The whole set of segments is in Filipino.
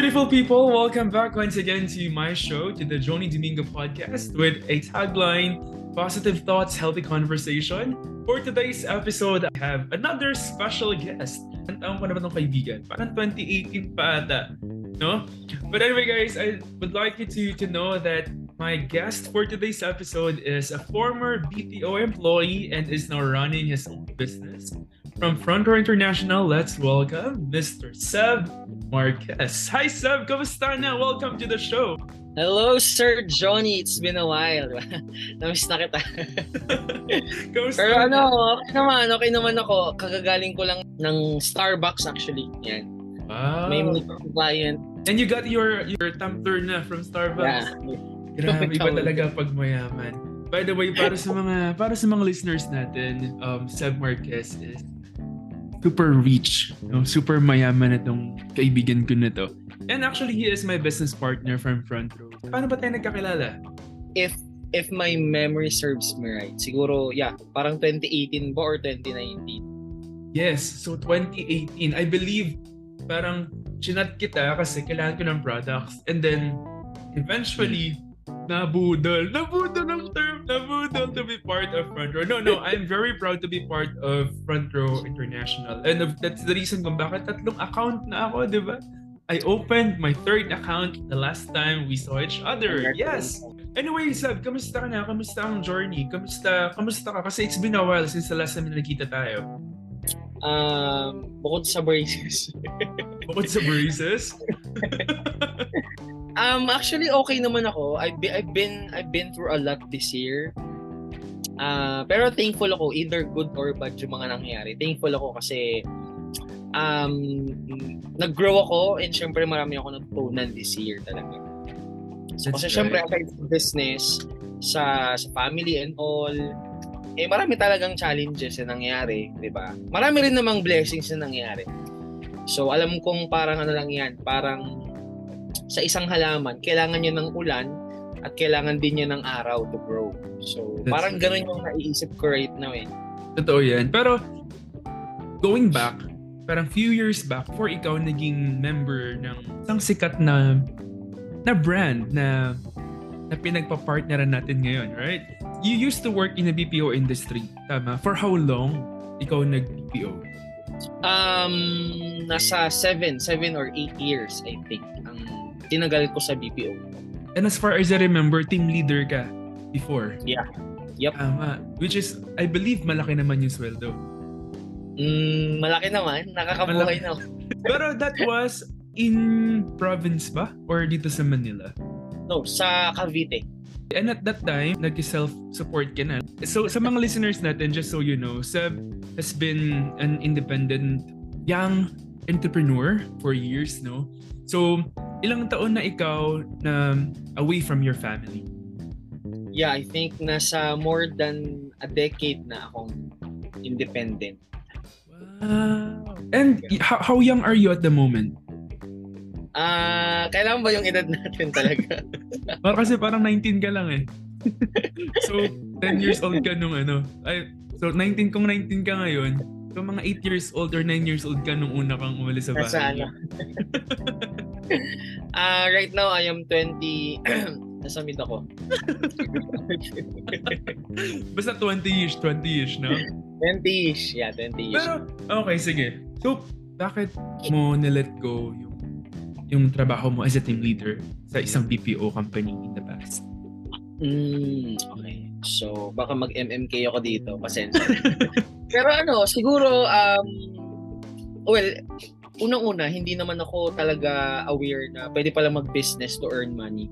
beautiful people. Welcome back once again to my show, to the Johnny Domingo podcast with a tagline Positive Thoughts, Healthy Conversation. For today's episode, I have another special guest. Ang um, taong ko naman ng kaibigan. Parang 2018 pa ata. No? But anyway, guys, I would like you to, to know that my guest for today's episode is a former BPO employee and is now running his own business. From Front Row International, let's welcome Mr. Seb Marquez. Hi Seb, kamusta na? Welcome to the show. Hello, Sir Johnny. It's been a while. Namiss na kita. kamusta Pero ano, okay naman. Okay naman ako. Kagagaling ko lang ng Starbucks actually. Yan. Wow. May ako client. And you got your your tumbler na from Starbucks. Yeah. Grabe, iba talaga pag mayaman. By the way, para sa mga para sa mga listeners natin, um, Seb Marquez is super rich. No? Super mayaman itong kaibigan ko na to. And actually, he is my business partner from Front Row. Paano ba tayo nagkakilala? If if my memory serves me right, siguro, yeah, parang 2018 ba or 2019? Yes, so 2018. I believe parang chinat kita kasi kailangan ko ng products. And then, eventually, nabudol. Nabudol ang term. Nabudol to be part of Front Row. No, no, I'm very proud to be part of Front Row International. And of- that's the reason kung bakit tatlong account na ako, di ba? I opened my third account the last time we saw each other. Yes! Anyway, Sab, kamusta ka na? Kamusta ang journey? Kamusta, kamusta ka? Kasi it's been a while since the last time na nakita tayo. Um, bukod sa braces. Bukod sa braces. Um, actually, okay naman ako. I've been, I've been, I've been through a lot this year. Ah, pero thankful ako, either good or bad yung mga nangyari. Thankful ako kasi um, nag-grow ako and syempre marami ako natutunan this year talaga. So, That's kasi syempre, right. aside sa business, sa, sa family and all, eh marami talagang challenges na nangyari, di ba? Marami rin namang blessings na nangyari. So, alam kong parang ano lang yan, parang sa isang halaman, kailangan niya ng ulan at kailangan din niya ng araw to grow. So, That's parang right. ganun yung naiisip ko right now eh. Totoo yan. Pero, going back, parang few years back, before ikaw naging member ng isang sikat na na brand na na pinagpa-partneran natin ngayon, right? You used to work in the BPO industry, tama? For how long ikaw nag-BPO? Um, nasa 7, 7 or 8 years, I think, tinagal ko sa BPO. And as far as I remember, team leader ka before. Yeah. Yep. Tama. Which is, I believe, malaki naman yung sweldo. Mm, malaki naman, nakakabuhay na. Pero that was in province ba? Or dito sa Manila? No, sa Cavite. And at that time, nag-self-support ka na. So, sa mga listeners natin, just so you know, Seb has been an independent young entrepreneur for years, no? So, ilang taon na ikaw na away from your family? Yeah, I think nasa more than a decade na akong independent. Wow. And how, how young are you at the moment? Ah, kailangan ba yung edad natin talaga? Parang kasi parang 19 ka lang eh. so, 10 years old ka nung ano. Ay, so, 19 kung 19 ka ngayon, so mga 8 years old or 9 years old ka nung una kang umalis sa bahay. Nasa ano? Ah, right now I am 20 nasa mid ako. Basta 20-ish, 20-ish, no? 20ish. Yeah, 20ish. Pero, okay, sige. So, bakit mo nilet go yung yung trabaho mo as a team leader sa isang BPO company in the past? Mm, okay. So, baka mag-MMK ako dito. Pasensya. Pero ano, siguro, um, well, unang-una, hindi naman ako talaga aware na pwede pala mag-business to earn money.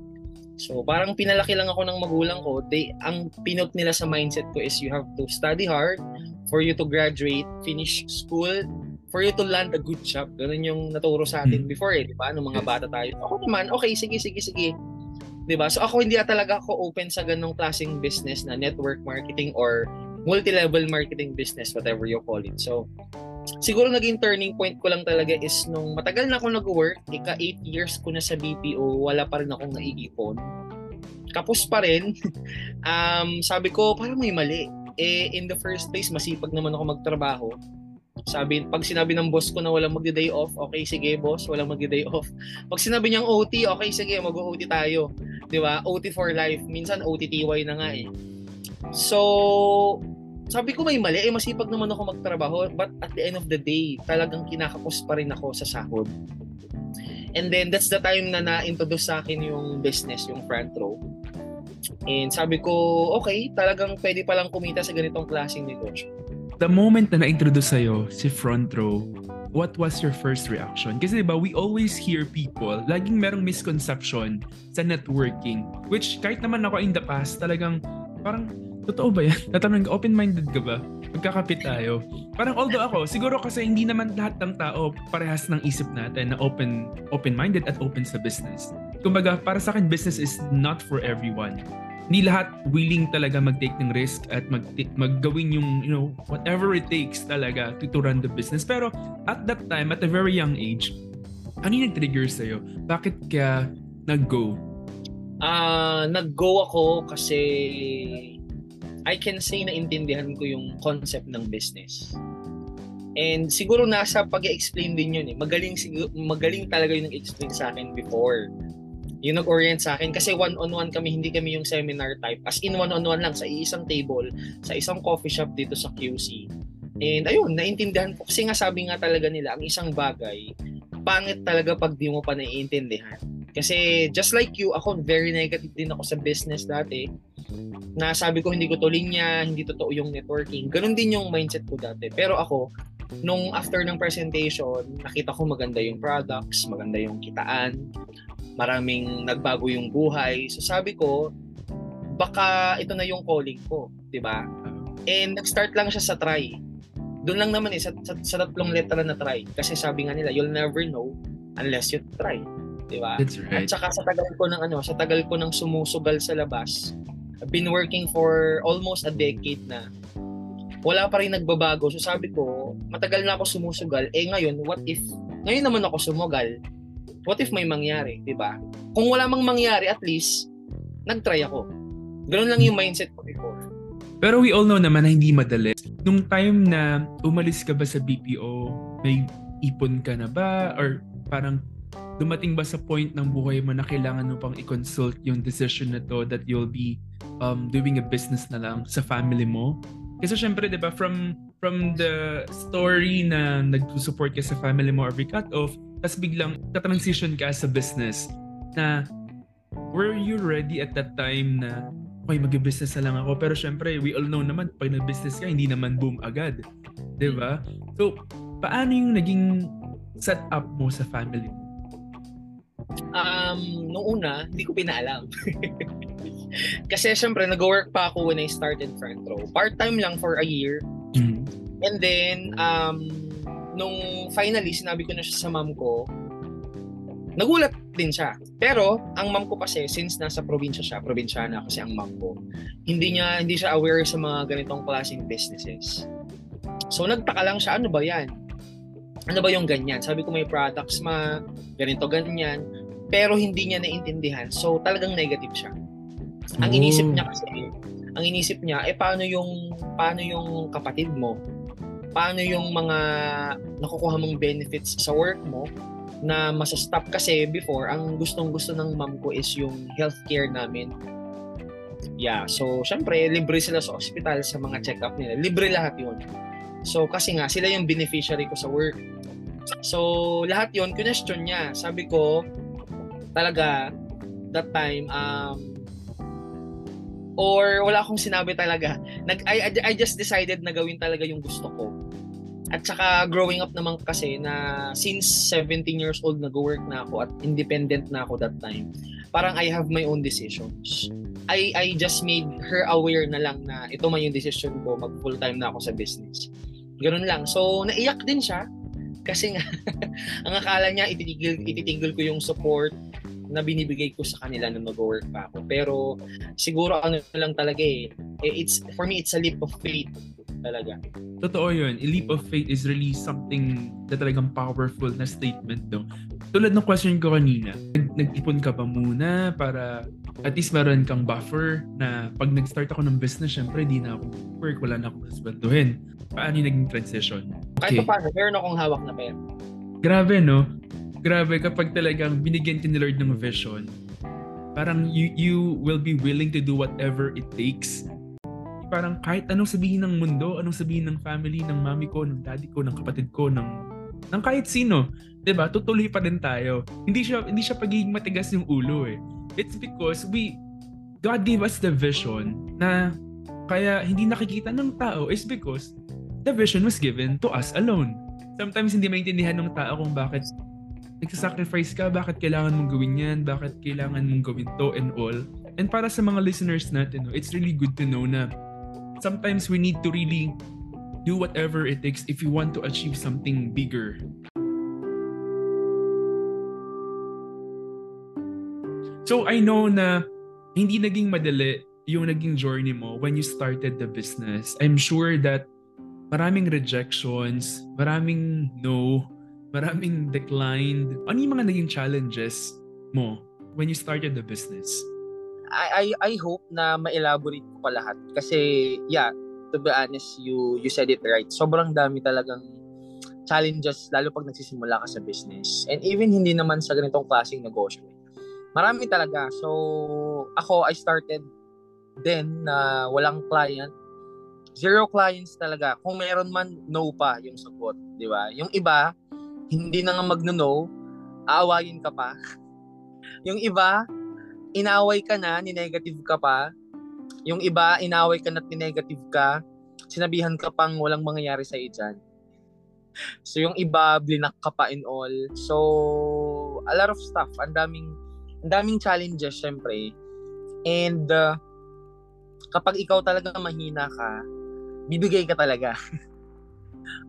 So, parang pinalaki lang ako ng magulang ko. They, ang pinot nila sa mindset ko is you have to study hard for you to graduate, finish school, for you to land a good job. Ganun yung naturo sa atin Hmm. before eh, di ba? Nung mga bata tayo. Ako naman, okay, sige, sige, sige. 'Di ba? So ako hindi talaga ako open sa ganong klaseng business na network marketing or multi-level marketing business, whatever you call it. So siguro naging turning point ko lang talaga is nung matagal na ako nag-work, ika 8 years ko na sa BPO, wala pa rin akong naiipon. Kapos pa rin. um, sabi ko, parang may mali. Eh, in the first place, masipag naman ako magtrabaho. Sabi, pag sinabi ng boss ko na walang magdi-day off, okay, sige boss, walang magdi-day off. Pag sinabi niyang OT, okay, sige, mag-OT tayo. 'Di ba? OT for life. Minsan OTTY na nga eh. So, sabi ko may mali, eh masipag naman ako magtrabaho, but at the end of the day, talagang kinakapos pa rin ako sa sahod. And then that's the time na na-introduce sa akin yung business, yung front row. And sabi ko, okay, talagang pwede palang kumita sa ganitong klaseng negosyo. The moment na na-introduce sa'yo si front row, what was your first reaction? Kasi diba, we always hear people, laging merong misconception sa networking, which kahit naman ako in the past, talagang parang, totoo ba yan? Tatanong open-minded ka ba? Magkakapit tayo. Parang although ako, siguro kasi hindi naman lahat ng tao parehas ng isip natin na open open-minded at open sa business. Kumbaga, para sa akin, business is not for everyone hindi lahat willing talaga mag-take ng risk at mag maggawin yung, you know, whatever it takes talaga to, to run the business. Pero at that time, at a very young age, ano yung nag-trigger sa'yo? Bakit ka nag-go? Uh, nag-go ako kasi I can say na intindihan ko yung concept ng business. And siguro nasa pag-explain din yun eh. Magaling, magaling talaga yung nag-explain sa akin before yung nag-orient sa akin kasi one-on-one kami, hindi kami yung seminar type. As in one-on-one lang sa isang table, sa isang coffee shop dito sa QC. And ayun, naintindihan ko. Kasi nga sabi nga talaga nila, ang isang bagay, pangit talaga pag di mo pa naiintindihan. Kasi just like you, ako very negative din ako sa business dati. Na sabi ko hindi ko to linya, hindi totoo yung networking. Ganon din yung mindset ko dati. Pero ako, nung after ng presentation, nakita ko maganda yung products, maganda yung kitaan, maraming nagbago yung buhay. So sabi ko, baka ito na yung calling ko, 'di ba? And nag-start lang siya sa try. Doon lang naman eh sa, sa, sa tatlong letra na try kasi sabi nga nila, you'll never know unless you try, 'di ba? That's right. At saka sa tagal ko ng ano, sa tagal ko ng sumusugal sa labas, I've been working for almost a decade na. Wala pa rin nagbabago. So sabi ko, matagal na ako sumusugal. Eh ngayon, what if ngayon naman ako sumugal? What if may mangyari, 'di ba? Kung wala mang mangyari, at least nag-try ako. Ganun lang yung mindset ko before. Pero we all know naman na hindi madali. Nung time na umalis ka ba sa BPO, may ipon ka na ba? Or parang dumating ba sa point ng buhay mo na kailangan mo pang i-consult yung decision na to that you'll be um, doing a business na lang sa family mo? Kasi syempre, di ba, from, from the story na nag-support ka sa family mo every cut-off, tapos biglang ka-transition ka sa business na were you ready at that time na okay, mag-business na lang ako. Pero syempre, we all know naman, pag nag-business ka, hindi naman boom agad. ba? Diba? So, paano yung naging setup mo sa family mo? Um, nung una, hindi ko pinaalam. Kasi syempre, nag-work pa ako when I started front row. Part-time lang for a year. Mm-hmm. And then, um, nung finally sinabi ko na siya sa mom ko, nagulat din siya. Pero ang mom ko kasi since nasa probinsya siya, probinsyana kasi ang mom ko, hindi niya hindi siya aware sa mga ganitong klaseng businesses. So nagtaka lang siya, ano ba 'yan? Ano ba yung ganyan? Sabi ko may products ma, ganito ganyan, pero hindi niya naintindihan. So talagang negative siya. Ang inisip niya kasi, ang inisip niya, eh paano yung paano yung kapatid mo? Paano yung mga nakukuha mong benefits sa work mo na masastop kasi before ang gustong gusto ng mom ko is yung healthcare namin. Yeah so syempre libre sila sa hospital sa mga check-up nila. Libre lahat yun. So kasi nga sila yung beneficiary ko sa work. So lahat yun question niya. Sabi ko talaga that time um or wala akong sinabi talaga. Nag I, I just decided na gawin talaga yung gusto ko at saka growing up naman kasi na since 17 years old nag-work na ako at independent na ako that time. Parang I have my own decisions. I I just made her aware na lang na ito man yung decision ko, mag full time na ako sa business. Ganun lang. So naiyak din siya kasi nga ang akala niya ititigil ititigil ko yung support na binibigay ko sa kanila nung nag-work pa ako. Pero siguro ano lang talaga eh, it's for me it's a leap of faith talaga. Totoo yun. A leap of faith is really something na talagang powerful na statement. No? Tulad ng question ko kanina, nag-ipon ka ba muna para at least meron kang buffer na pag nag-start ako ng business, syempre di na ako work, wala na akong sweldohin. Paano yung naging transition? Kahit pa paano, meron akong hawak na pera. Grabe, no? Grabe kapag talagang binigyan ka ni Lord ng vision, parang you, you will be willing to do whatever it takes. Parang kahit anong sabihin ng mundo, anong sabihin ng family, ng mami ko, ng daddy ko, ng kapatid ko, ng, ng kahit sino, 'di ba? Tutuloy pa din tayo. Hindi siya hindi siya pagiging matigas yung ulo eh. It's because we God gave us the vision na kaya hindi nakikita ng tao is because the vision was given to us alone. Sometimes hindi maintindihan ng tao kung bakit nagsasacrifice ka, bakit kailangan mong gawin yan, bakit kailangan mong gawin to and all. And para sa mga listeners natin, no, it's really good to know na sometimes we need to really do whatever it takes if you want to achieve something bigger. So I know na hindi naging madali yung naging journey mo when you started the business. I'm sure that maraming rejections, maraming no, maraming declined. Ano yung mga naging challenges mo when you started the business? I, I, I hope na ma-elaborate ko pa lahat. Kasi, yeah, to be honest, you, you said it right. Sobrang dami talagang challenges, lalo pag nagsisimula ka sa business. And even hindi naman sa ganitong klaseng negosyo. Marami talaga. So, ako, I started then na walang client. Zero clients talaga. Kung meron man, no pa yung sagot. Di ba? Yung iba, hindi na nga magno-no, aawayin ka pa. yung iba, inaway ka na, ni-negative ka pa. Yung iba, inaway ka na at ni-negative ka. Sinabihan ka pang walang mangyayari sa dyan. So yung iba, blinak ka pa in all. So, a lot of stuff. Ang daming ang daming challenges syempre. And uh, kapag ikaw talaga mahina ka, bibigay ka talaga.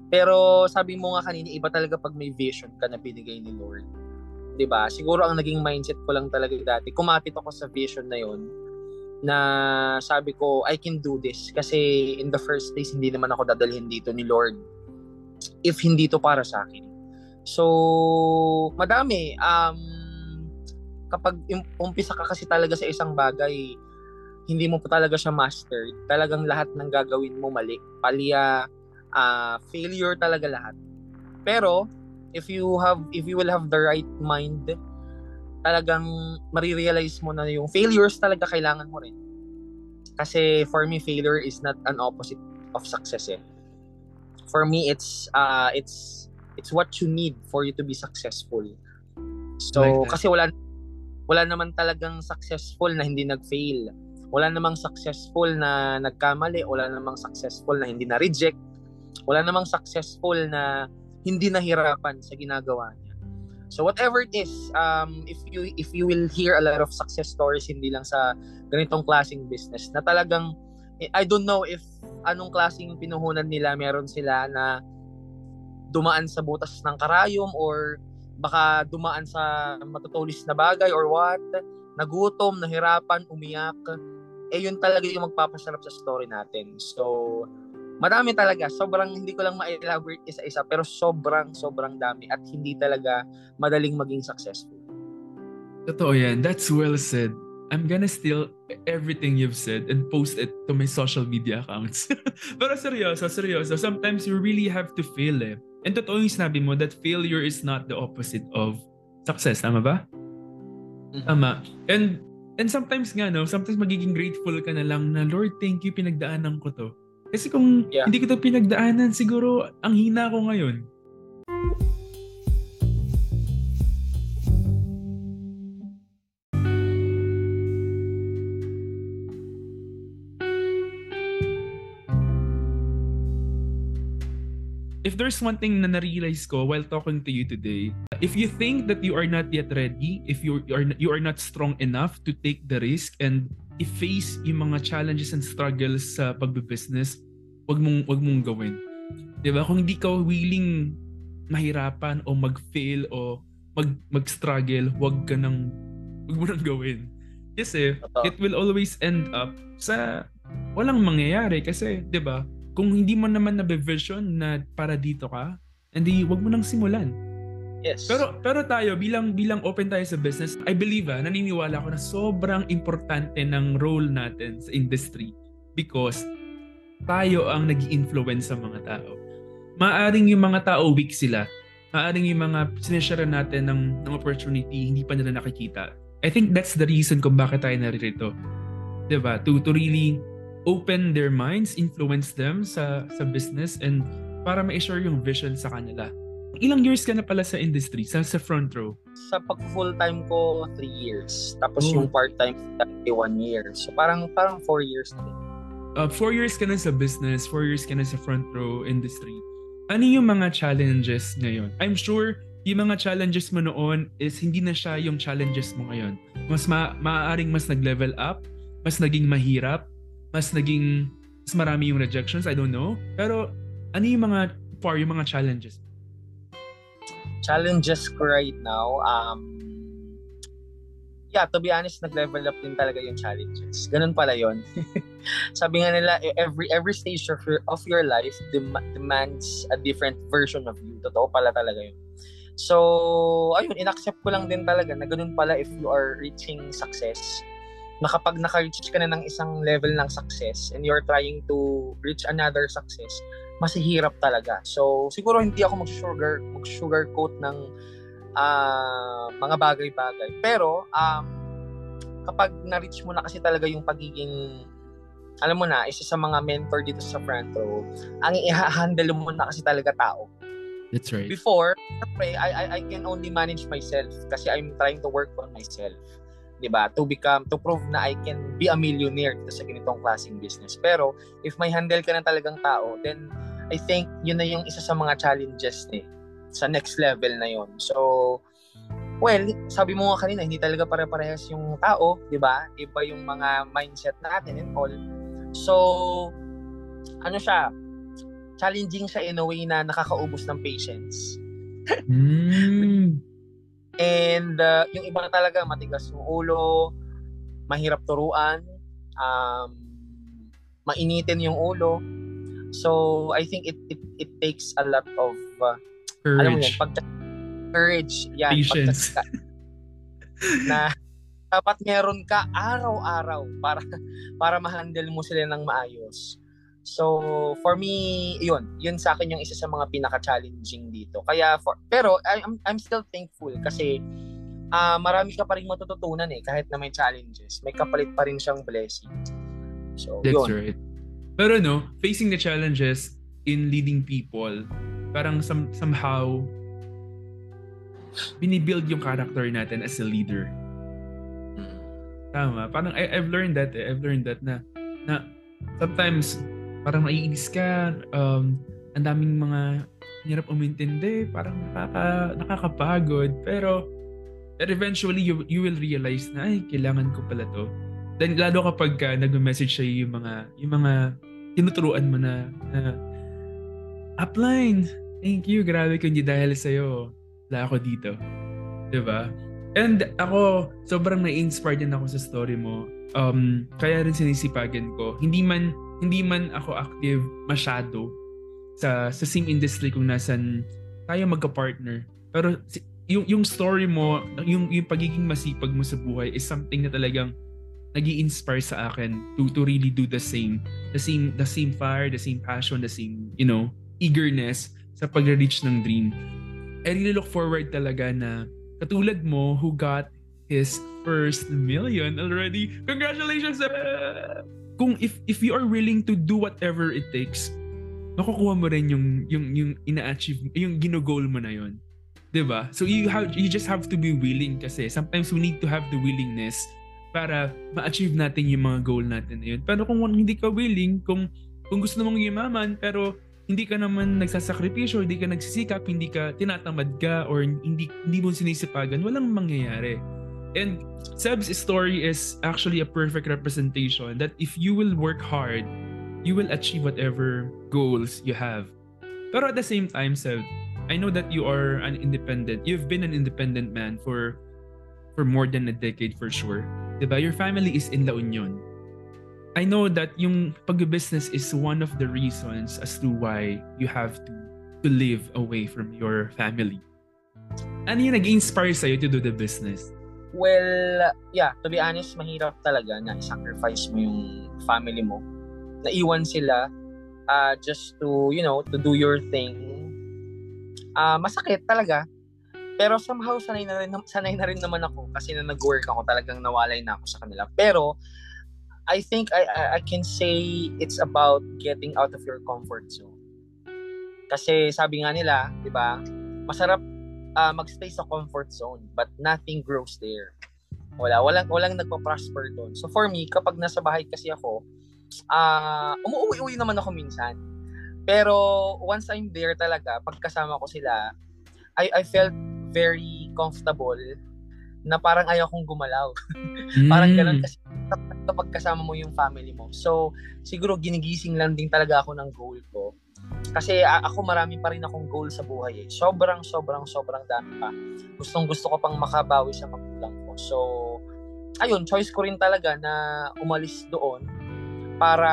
Pero sabi mo nga kanina, iba talaga pag may vision ka na binigay ni Lord. 'Di ba? Siguro ang naging mindset ko lang talaga dati, kumapit ako sa vision na 'yon na sabi ko, I can do this. Kasi in the first place, hindi naman ako dadalhin dito ni Lord if hindi to para sa akin. So, madami. Um, kapag umpisa ka kasi talaga sa isang bagay, hindi mo pa talaga siya mastered. Talagang lahat ng gagawin mo mali. Palya, uh, failure talaga lahat. Pero, if you have, if you will have the right mind, talagang marirealize mo na yung failures talaga kailangan mo rin. Kasi for me, failure is not an opposite of success eh. For me, it's, uh, it's, it's what you need for you to be successful. So, like kasi wala wala naman talagang successful na hindi nag-fail. Wala namang successful na nagkamali, wala namang successful na hindi na-reject, wala namang successful na hindi nahirapan sa ginagawa niya. So whatever it is, um, if you if you will hear a lot of success stories hindi lang sa ganitong klaseng business na talagang I don't know if anong klaseng pinuhunan nila meron sila na dumaan sa butas ng karayom or baka dumaan sa matutulis na bagay or what, nagutom, nahirapan, umiyak, eh yun talaga yung magpapasarap sa story natin. So, marami talaga. Sobrang hindi ko lang ma-elaborate isa-isa pero sobrang sobrang dami at hindi talaga madaling maging successful. Totoo yan. That's well said. I'm gonna steal everything you've said and post it to my social media accounts. pero seryoso, seryoso. Sometimes you really have to fail eh And totoo yung sinabi mo that failure is not the opposite of success. Tama ba? Mm-hmm. Tama. And and sometimes nga, no, sometimes magiging grateful ka na lang na, Lord, thank you, pinagdaanan ko to. Kasi kung yeah. hindi ko to pinagdaanan, siguro ang hina ko ngayon. if there's one thing na na-realize ko while talking to you today, if you think that you are not yet ready, if you are you are not strong enough to take the risk and i-face yung mga challenges and struggles sa pagbe-business, wag mong wag mong gawin. 'Di ba? Kung hindi ka willing mahirapan o mag-fail o mag mag-struggle, wag ka nang wag mo nang gawin. Kasi it will always end up sa walang mangyayari kasi 'di ba? kung hindi mo naman na vision na para dito ka, hindi wag mo nang simulan. Yes. Pero pero tayo bilang bilang open tayo sa business, I believe ah, naniniwala ako na sobrang importante ng role natin sa industry because tayo ang nag influence sa mga tao. Maaring yung mga tao weak sila. Maaring yung mga sinishare natin ng, ng opportunity hindi pa nila nakikita. I think that's the reason kung bakit tayo naririto. ba? To to really open their minds, influence them sa sa business and para ma-share yung vision sa kanila. Ilang years ka na pala sa industry, sa, sa front row? Sa pag full-time ko, 3 years. Tapos Oh. yung part-time, 1 year. So parang parang 4 years na din. Uh, four years ka na sa business, four years ka na sa front row industry. Ano yung mga challenges ngayon? I'm sure yung mga challenges mo noon is hindi na siya yung challenges mo ngayon. Mas ma maaaring mas nag-level up, mas naging mahirap, mas naging mas marami yung rejections, I don't know. Pero ano yung mga far yung mga challenges? Challenges ko right now, um, yeah, to be honest, nag-level up din talaga yung challenges. Ganun pala yon. Sabi nga nila, eh, every every stage of your, of your life dem- demands a different version of you. Totoo pala talaga yun. So, ayun, inaccept ko lang din talaga na ganun pala if you are reaching success. Na naka-reach ka na ng isang level ng success and you're trying to reach another success, masihirap talaga. So, siguro hindi ako mag-sugar, mag-sugarcoat ng ah, mga bagay-bagay. Pero, um, kapag na-reach mo na kasi talaga yung pagiging, alam mo na, isa sa mga mentor dito sa front row, ang i-handle mo na kasi talaga tao. That's right. Before, syempre, I, I, I can only manage myself kasi I'm trying to work on myself. 'di ba? To become to prove na I can be a millionaire dito sa ganitong klaseng business. Pero if may handle ka na talagang tao, then I think yun na yung isa sa mga challenges eh sa next level na yon. So well, sabi mo nga kanina, hindi talaga pare-parehas yung tao, 'di ba? Iba yung mga mindset natin and all. So ano siya? Challenging siya in a way na nakakaubos ng patience. Mm. And uh, yung iba talaga matigas yung ulo, mahirap turuan, um, mainitin yung ulo. So I think it it, it takes a lot of uh, alam mo yan, Courage. pag courage, yan, Patience. pagtsatsaga. na dapat meron ka araw-araw para para ma-handle mo sila ng maayos. So, for me, yun. Yun sa akin yung isa sa mga pinaka-challenging dito. Kaya, for, pero I'm, I'm still thankful kasi ah marami ka pa rin matututunan eh kahit na may challenges. May kapalit pa rin siyang blessing. So, That's yun. right. Pero no, facing the challenges in leading people, parang some, somehow binibuild yung character natin as a leader. Tama. Parang I, I've learned that eh. I've learned that na na sometimes parang naiinis ka, um, ang daming mga hirap umintindi, parang nakaka, nakakapagod, pero but eventually you, you will realize na ay, kailangan ko pala to. Then lalo kapag ka nag-message siya yung mga yung mga tinuturuan mo na, na upline, thank you, grabe kung hindi dahil sa'yo, wala ako dito. 'Di ba? And ako, sobrang na-inspire din ako sa story mo. Um, kaya rin sinisipagan ko. Hindi man hindi man ako active masyado sa sa same industry kung nasan tayo magka-partner. Pero yung yung story mo, yung yung pagiging masipag mo sa buhay is something na talagang nag inspire sa akin to to really do the same the same the same fire the same passion the same you know eagerness sa pag-reach ng dream I really look forward talaga na katulad mo who got his first million already. Congratulations! Kung if if you are willing to do whatever it takes, makukuha mo rin yung yung yung ina-achieve, yung gino-goal mo na yon. 'Di ba? So you have you just have to be willing kasi sometimes we need to have the willingness para ma-achieve natin yung mga goal natin na yun. Pero kung hindi ka willing, kung kung gusto mong yumaman pero hindi ka naman nagsasakripisyo, hindi ka nagsisikap, hindi ka tinatamad ka or hindi hindi mo sinisipagan, walang mangyayari. And Seb's story is actually a perfect representation that if you will work hard, you will achieve whatever goals you have. Pero at the same time, Seb, I know that you are an independent. You've been an independent man for for more than a decade for sure. 'Di ba? Your family is in La Union. I know that yung pag-business is one of the reasons as to why you have to to live away from your family. ano yung nag-inspire sa'yo to do the business? Well, yeah, to be honest, mahirap talaga na i-sacrifice mo yung family mo. Naiwan sila uh, just to, you know, to do your thing. Uh, masakit talaga. Pero somehow sanay na rin sanay na rin naman ako kasi na nag-work ako talagang nawalay na ako sa kanila. Pero I think I I can say it's about getting out of your comfort zone. Kasi sabi nga nila, 'di ba? Masarap uh, magstay sa comfort zone but nothing grows there. Wala, walang walang nagpo-prosper doon. So for me, kapag nasa bahay kasi ako, uh, umuwi-uwi naman ako minsan. Pero once I'm there talaga, pagkasama ko sila, I I felt very comfortable na parang ayaw kong gumalaw. mm. parang ganun kasi kapag kasama mo yung family mo. So, siguro ginigising lang din talaga ako ng goal ko kasi ako marami pa rin akong goal sa buhay eh. Sobrang, sobrang, sobrang dami pa. Gustong gusto ko pang makabawi sa magulang ko. So, ayun, choice ko rin talaga na umalis doon para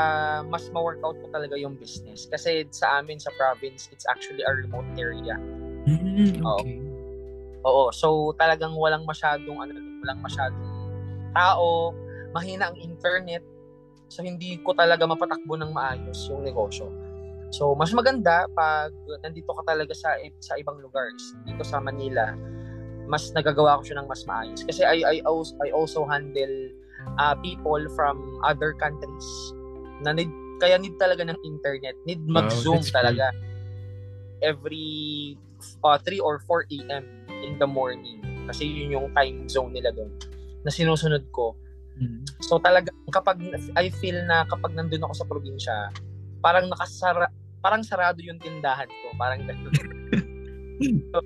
mas ma-workout ko talaga yung business. Kasi sa amin, sa province, it's actually a remote area. Mm, okay. Oo. Oo. So, talagang walang masyadong, ano, walang masyadong tao, mahina ang internet. So, hindi ko talaga mapatakbo ng maayos yung negosyo. So, mas maganda pag nandito ka talaga sa sa ibang lugar. Dito sa Manila, mas nagagawa ko siya ng mas maayos. Kasi I, I, also, I also handle uh, people from other countries na need, kaya need talaga ng internet. Need mag-zoom wow, talaga. Every uh, 3 or 4 a.m. in the morning. Kasi yun yung time zone nila doon na sinusunod ko. Mm-hmm. So talaga kapag I feel na kapag nandun ako sa probinsya, parang nakasara parang sarado yung tindahan ko, parang ganun. so,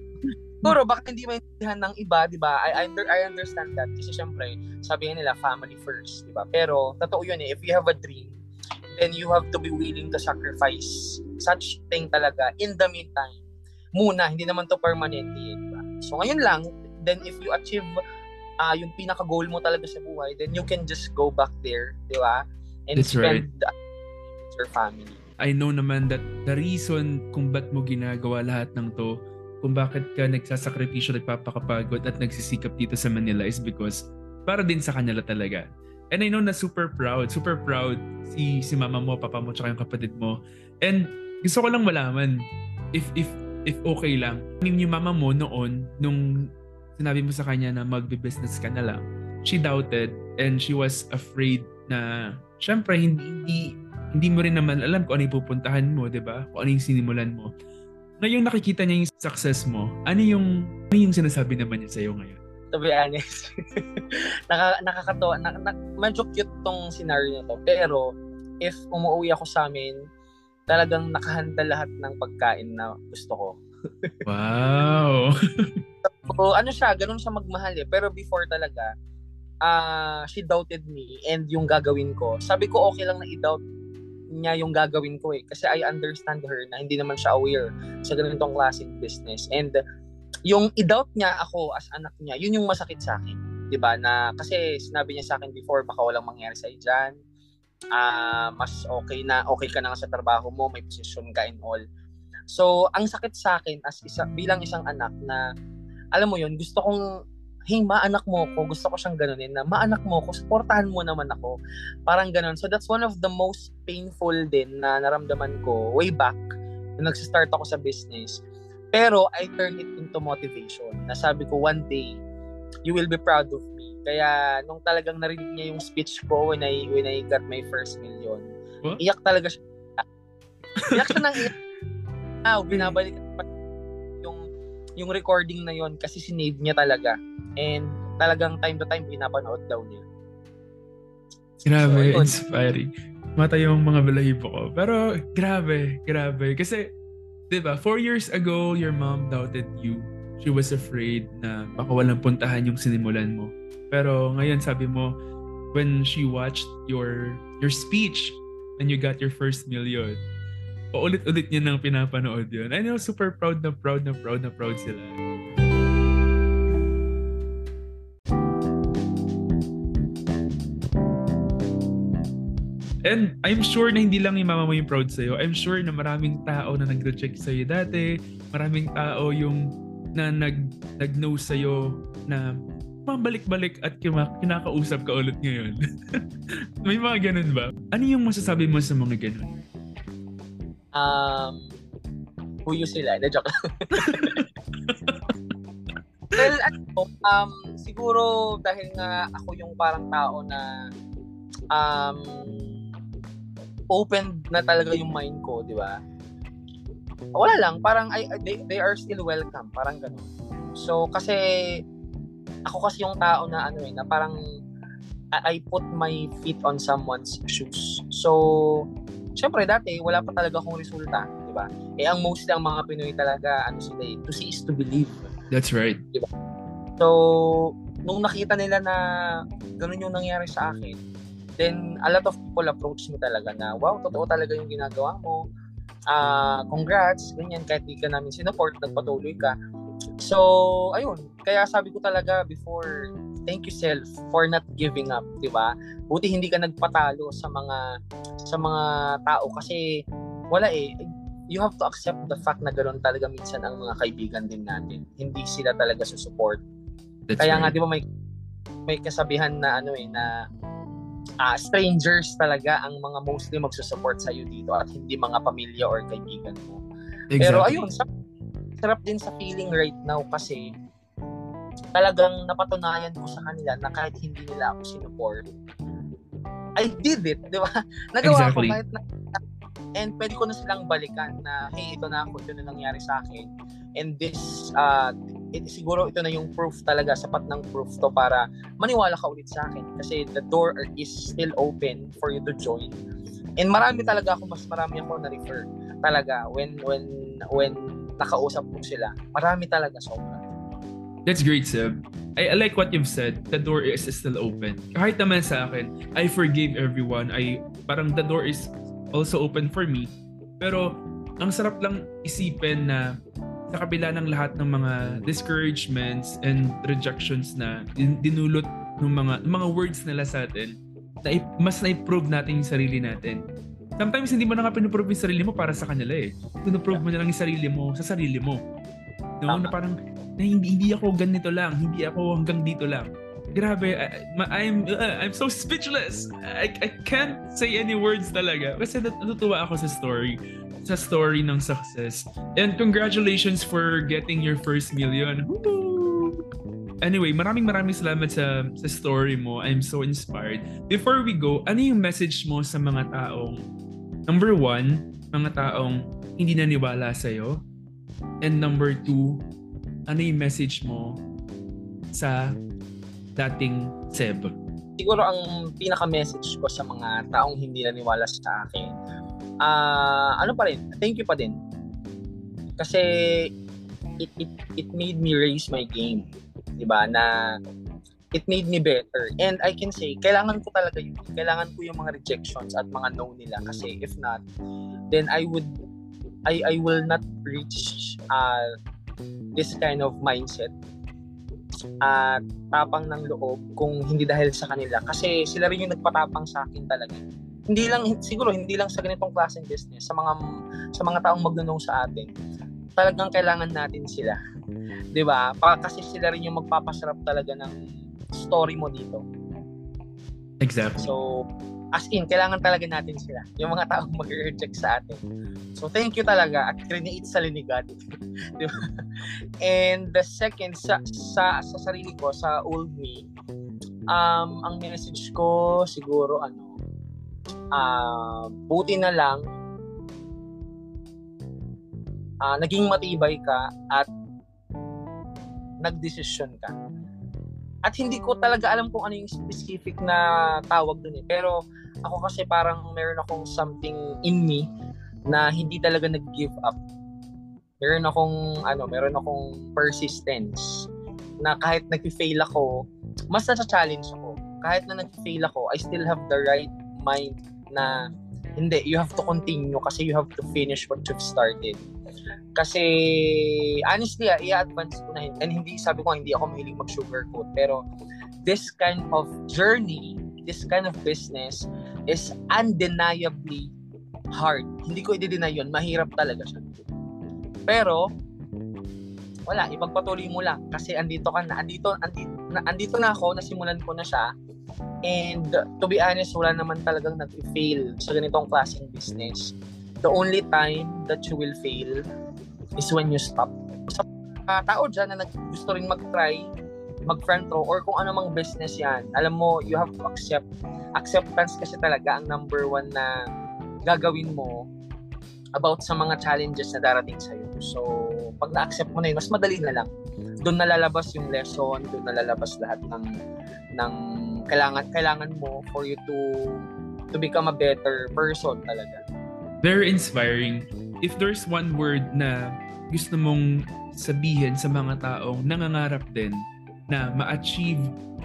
Siguro baka hindi maintindihan ng iba, 'di ba? I, under, I understand that kasi syempre, sabi nila family first, 'di ba? Pero totoo 'yun eh, if you have a dream, then you have to be willing to sacrifice such thing talaga in the meantime. Muna, hindi naman to permanent, eh, 'di ba? So ngayon lang, then if you achieve uh, yung pinaka goal mo talaga sa buhay, then you can just go back there, 'di ba? And That's spend right your family. I know naman that the reason kung ba't mo ginagawa lahat ng to, kung bakit ka nagsasakripisyo, nagpapakapagod at nagsisikap dito sa Manila is because para din sa kanila talaga. And I know na super proud, super proud si si mama mo, papa mo, tsaka yung kapatid mo. And gusto ko lang malaman if if if okay lang. Yung mama mo noon nung sinabi mo sa kanya na magbe-business ka na lang, she doubted and she was afraid na syempre hindi, hindi hindi mo rin naman alam kung ano yung pupuntahan mo, 'di ba? Kung ano yung sinimulan mo. Ngayon nakikita niya yung success mo, ano yung ano yung sinasabi naman niya sa iyo ngayon? To be honest, naka, nakakatawa, na, na, medyo cute tong scenario na to. Pero, if umuwi ako sa amin, talagang nakahanda lahat ng pagkain na gusto ko. wow! so, ano siya, ganun siya magmahal eh. Pero before talaga, uh, she doubted me and yung gagawin ko. Sabi ko, okay lang na i-doubt niya yung gagawin ko eh. Kasi I understand her na hindi naman siya aware sa ganitong klaseng business. And yung i-doubt niya ako as anak niya, yun yung masakit sa akin. 'di ba Na kasi sinabi niya sa akin before, baka walang mangyari sa diyan. Uh, mas okay na, okay ka na sa trabaho mo, may position ka and all. So, ang sakit sa akin as isa, bilang isang anak na alam mo yun, gusto kong hey, maanak mo ko, gusto ko siyang ganunin na maanak mo ko, supportahan mo naman ako. Parang ganun. So that's one of the most painful din na naramdaman ko way back nung nag-start ako sa business. Pero I turned it into motivation. Nasabi ko one day, you will be proud of me. Kaya nung talagang narinig niya yung speech ko when I when I got my first million, What? iyak talaga siya. iyak siya ng iyak. Ah, binabalik yung yung recording na yon kasi sinave niya talaga. And talagang time to time pinapanood daw niya. Grabe, so, inspiring. Mata yung mga balahibo ko. Pero grabe, grabe. Kasi, di ba, four years ago, your mom doubted you. She was afraid na baka walang puntahan yung sinimulan mo. Pero ngayon sabi mo, when she watched your your speech and you got your first million, paulit-ulit niya nang pinapanood yun. I know, super proud na proud na proud na proud sila. And I'm sure na hindi lang yung mama mo yung proud sa'yo. I'm sure na maraming tao na nag-reject sa'yo dati. Maraming tao yung na nag, nag-know sa'yo na mabalik-balik at kina- kinakausap ka ulit ngayon? May mga ganun ba? Ano yung masasabi mo sa mga ganun? Um, puyo sila. Na joke well, ano, um, siguro dahil nga ako yung parang tao na um, open na talaga yung mind ko, di ba? Wala lang, parang I, they, they are still welcome, parang ganun. So, kasi ako kasi yung tao na ano eh, na parang I, put my feet on someone's shoes. So, syempre dati wala pa talaga akong resulta, di ba? Eh ang most ng mga Pinoy talaga ano sila eh, to see is to believe. That's right. Di ba? So, nung nakita nila na ganun yung nangyari sa akin, then a lot of people approach me talaga na, wow, totoo talaga yung ginagawa mo. Ah, uh, congrats, ganyan, kahit di ka namin sinuport, nagpatuloy ka. So, ayun, kaya sabi ko talaga before, thank you self for not giving up, 'di ba? Buti hindi ka nagpatalo sa mga sa mga tao kasi wala eh you have to accept the fact na ganoon talaga minsan ang mga kaibigan din natin. Hindi sila talaga susupport. That's Kaya right. nga 'di ba may may kasabihan na ano eh na uh, strangers talaga ang mga mostly magsusupport sa iyo dito at hindi mga pamilya or kaibigan mo. Exactly. Pero ayun, sarap din sa feeling right now kasi talagang napatunayan ko sa kanila na kahit hindi nila ako sinuport, I did it, di ba? Nagawa exactly. ko kahit na, and pwede ko na silang balikan na hey ito na ako ito na nangyari sa akin and this uh, it, siguro ito na yung proof talaga, sapat ng proof to para maniwala ka ulit sa akin. Kasi the door is still open for you to join. And marami talaga ako, mas marami ako na-refer talaga when when when nakausap mo sila. Marami talaga sobra. That's great, Seb. I, I like what you've said. The door is still open. Kahit naman sa akin, I forgive everyone. I parang the door is also open for me. Pero ang sarap lang isipin na sa kabila ng lahat ng mga discouragements and rejections na dinulot ng mga mga words nila sa atin, na mas na-improve natin yung sarili natin. Sometimes hindi mo na nga pinuprove yung sarili mo para sa kanila eh. Pinuprove mo na lang yung sarili mo sa sarili mo. No, na parang na hindi, hindi ako ganito lang, hindi ako hanggang dito lang. Grabe, I, I'm uh, I'm so speechless. I, I can't say any words talaga kasi natutuwa ako sa story sa story ng success. And congratulations for getting your first million. Anyway, maraming maraming salamat sa sa story mo. I'm so inspired. Before we go, ano yung message mo sa mga taong number one, mga taong hindi naniwala sa iyo? And number two, ano yung message mo sa dating Seb? Siguro ang pinaka-message ko sa mga taong hindi naniwala sa akin uh, ano pa rin, thank you pa din. Kasi it, it, it made me raise my game. di ba Na it made me better. And I can say, kailangan ko talaga yun. Kailangan ko yung mga rejections at mga no nila. Kasi if not, then I would, I, I will not reach uh, this kind of mindset at uh, tapang ng loob kung hindi dahil sa kanila. Kasi sila rin yung nagpatapang sa akin talaga hindi lang siguro hindi lang sa ganitong klaseng business sa mga sa mga taong magnanong sa atin talagang kailangan natin sila 'di ba kasi sila rin yung magpapasarap talaga ng story mo dito. Exactly. So as in kailangan talaga natin sila. Yung mga taong mag-reject sa atin. So thank you talaga at create sa linigad di ba? And the second sa, sa sa sarili ko sa old me um ang message ko siguro ano uh, buti na lang uh, naging matibay ka at nagdesisyon ka. At hindi ko talaga alam kung ano yung specific na tawag dun eh. Pero ako kasi parang meron akong something in me na hindi talaga nag-give up. Meron akong ano, meron akong persistence na kahit nag-fail ako, mas na-challenge ako. Kahit na nag-fail ako, I still have the right mind na hindi, you have to continue kasi you have to finish what you've started. Kasi, honestly, ah, i-advance ko na, and hindi, sabi ko, hindi ako mahilig mag-sugarcoat, pero this kind of journey, this kind of business is undeniably hard. Hindi ko i-deny yun, mahirap talaga siya. Pero, wala, ipagpatuloy mo lang kasi andito ka na, andito, andito, na, andito na ako, nasimulan ko na siya. And to be honest, wala naman talagang nag-fail sa ganitong klaseng business. The only time that you will fail is when you stop. Sa mga tao dyan na gusto rin mag-try, mag-front row, or kung ano mang business yan, alam mo, you have to accept. Acceptance kasi talaga ang number one na gagawin mo about sa mga challenges na darating sa'yo. So, pag na-accept mo na yun, mas madali na lang. Doon nalalabas yung lesson, doon nalalabas lahat ng ng kailangan kailangan mo for you to to become a better person talaga. Very inspiring. If there's one word na gusto mong sabihin sa mga taong nangangarap din na ma-achieve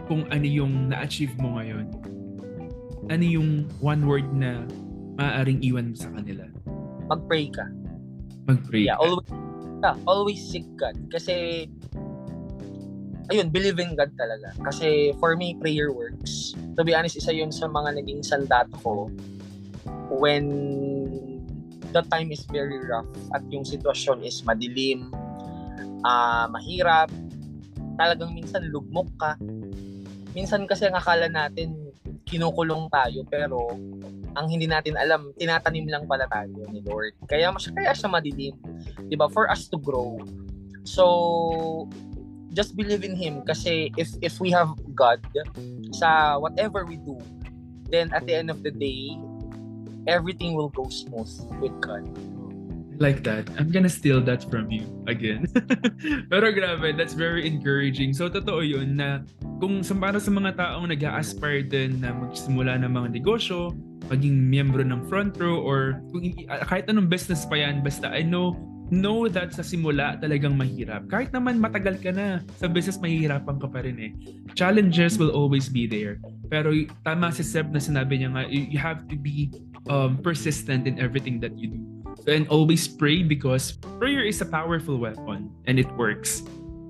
kung ano yung na-achieve mo ngayon, ano yung one word na maaaring iwan mo sa kanila? Mag-pray ka. Mag-pray Yeah, ka. always, yeah, always seek God. Kasi, ayun, believe in God talaga. Kasi for me, prayer works. To be honest, isa yun sa mga naging sandato ko when the time is very rough at yung sitwasyon is madilim, ah mahirap, talagang minsan lugmok ka. Minsan kasi ang akala natin kinukulong tayo pero ang hindi natin alam, tinatanim lang pala tayo ni Lord. Kaya mas kaya siya madilim. 'Di ba? For us to grow. So just believe in him kasi if if we have God sa whatever we do, then at the end of the day, everything will go smooth with God. like that. I'm gonna steal that from you again. Pero grabe, that's very encouraging. So, totoo yun na kung sa, para sa mga taong nag aspire din na magsimula ng mga negosyo, maging miyembro ng front row, or kung, ah, kahit anong business pa yan, basta I know know that sa simula talagang mahirap. Kahit naman matagal ka na sa business, mahihirapan ka pa rin eh. Challenges will always be there. Pero tama si Seb na sinabi niya nga, you have to be um, persistent in everything that you do. And always pray because prayer is a powerful weapon and it works.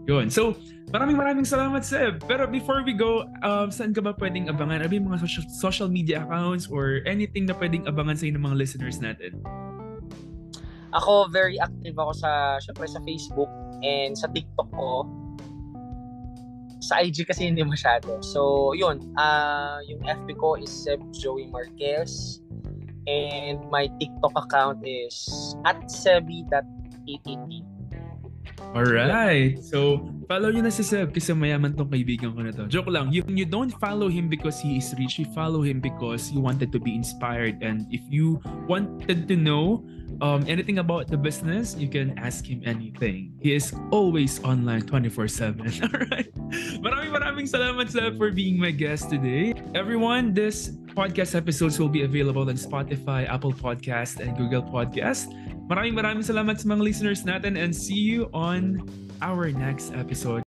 Yun. So, maraming maraming salamat, Seb. Pero before we go, um, saan ka ba pwedeng abangan? Ano mga social, social media accounts or anything na pwedeng abangan sa ng mga listeners natin? Ako very active ako sa syempre sa Facebook and sa TikTok ko. Sa IG kasi hindi masyado. So, yun. ah yung FB ko is Seb Joey Marquez. And my TikTok account is at sebi.att. Alright. So, follow nyo na si Seb kasi mayaman tong kaibigan ko na to. Joke lang. You, you don't follow him because he is rich. You follow him because you wanted to be inspired. And if you wanted to know um, anything about the business, you can ask him anything. He is always online 24-7. Alright? Maraming maraming salamat, Seb, for being my guest today. Everyone, this podcast episodes will be available on Spotify, Apple Podcast, and Google Podcast. Maraming maraming salamat sa mga listeners natin and see you on our next episode.